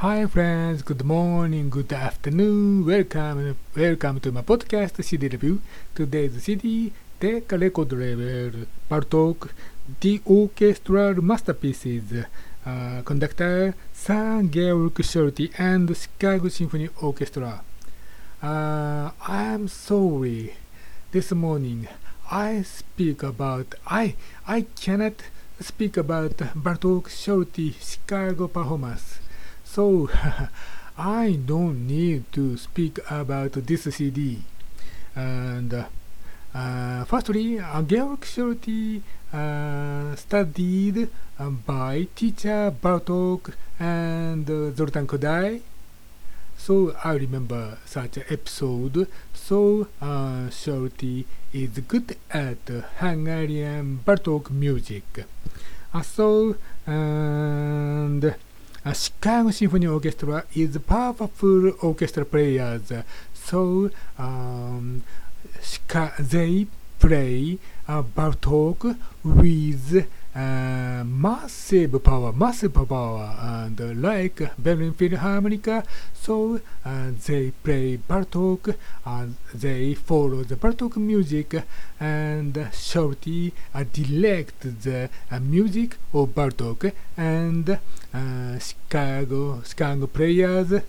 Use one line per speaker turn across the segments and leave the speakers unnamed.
Hi friends, good morning, good afternoon, welcome, welcome to my podcast CD review. Today's CD, Decca record label, Bartok, The Orchestral Masterpieces, uh, conductor Sir Georg Solti and Chicago Symphony Orchestra. Uh, I'm sorry, this morning I speak about, I, I cannot speak about Bartok Solti Chicago performance. So I don't need to speak about this CD. And uh, firstly, uh, Georg Solti uh, studied by teacher Bartok and uh, Zoltan Kodály. So I remember such episode. So uh, is good at Hungarian Bartok music. Uh, so and uh, Chicago Symphony Orchestra is powerful orchestra players. So um, they play uh, Bartok with uh, massive power, massive power, and like Berlin Philharmonica, so uh, they play Bartok, and they follow the Bartok music, and Solti uh, direct the uh, music of Bartok, and uh, Chicago, Chicago players uh,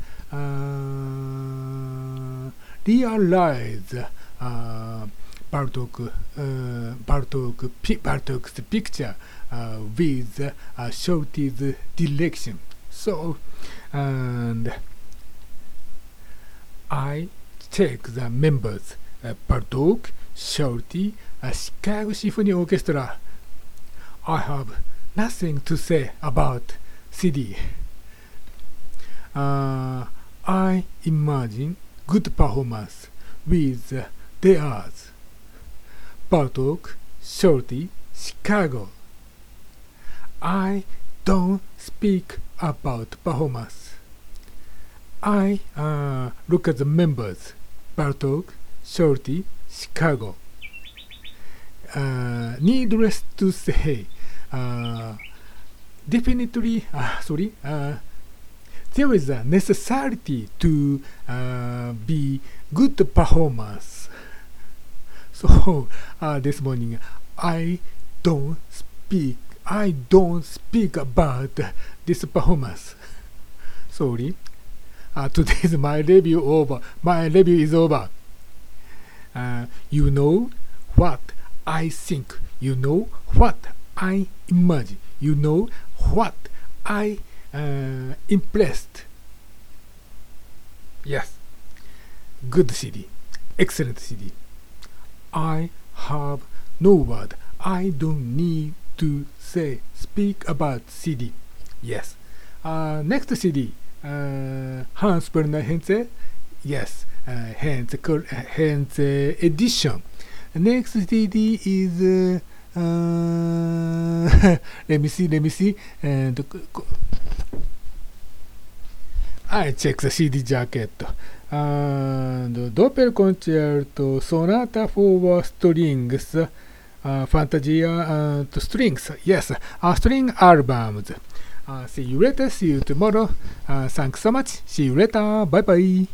realize uh, Bartok, uh, Bartok, Bartok's picture uh, with uh, Solti's direction. So, and I check the members uh, Bartok, Solti, uh, Chicago Symphony Orchestra. I have nothing to say about CD. Uh, I imagine good performance with uh, theirs. Bartok, Solti, Chicago. I don't speak about performance. I uh, look at the members Bartok, Solti, Chicago. Uh, needless to say, uh, definitely, uh, sorry, uh, there is a necessity to uh, be good performance. So this morning I don't speak. I don't speak about this performance. Sorry. Uh, today's my review over. My review is over. Uh, you know what I think. You know what I imagine. You know what I uh, impressed. Yes. Good CD. Excellent CD. I have no word. I don't need to say, speak about CD. Yes. Uh, next CD. Uh, Hans Werner Henze. Yes. Uh, Henze, Henze edition. Next CD is. Uh, uh, let me see, let me see. And I check the CD jacket. And Doppel Concerto Sonata for Strings, Fantasia and Strings. Yes, uh, string albums. Uh, see you later. See you tomorrow. Uh, thanks so much. See you later. Bye bye.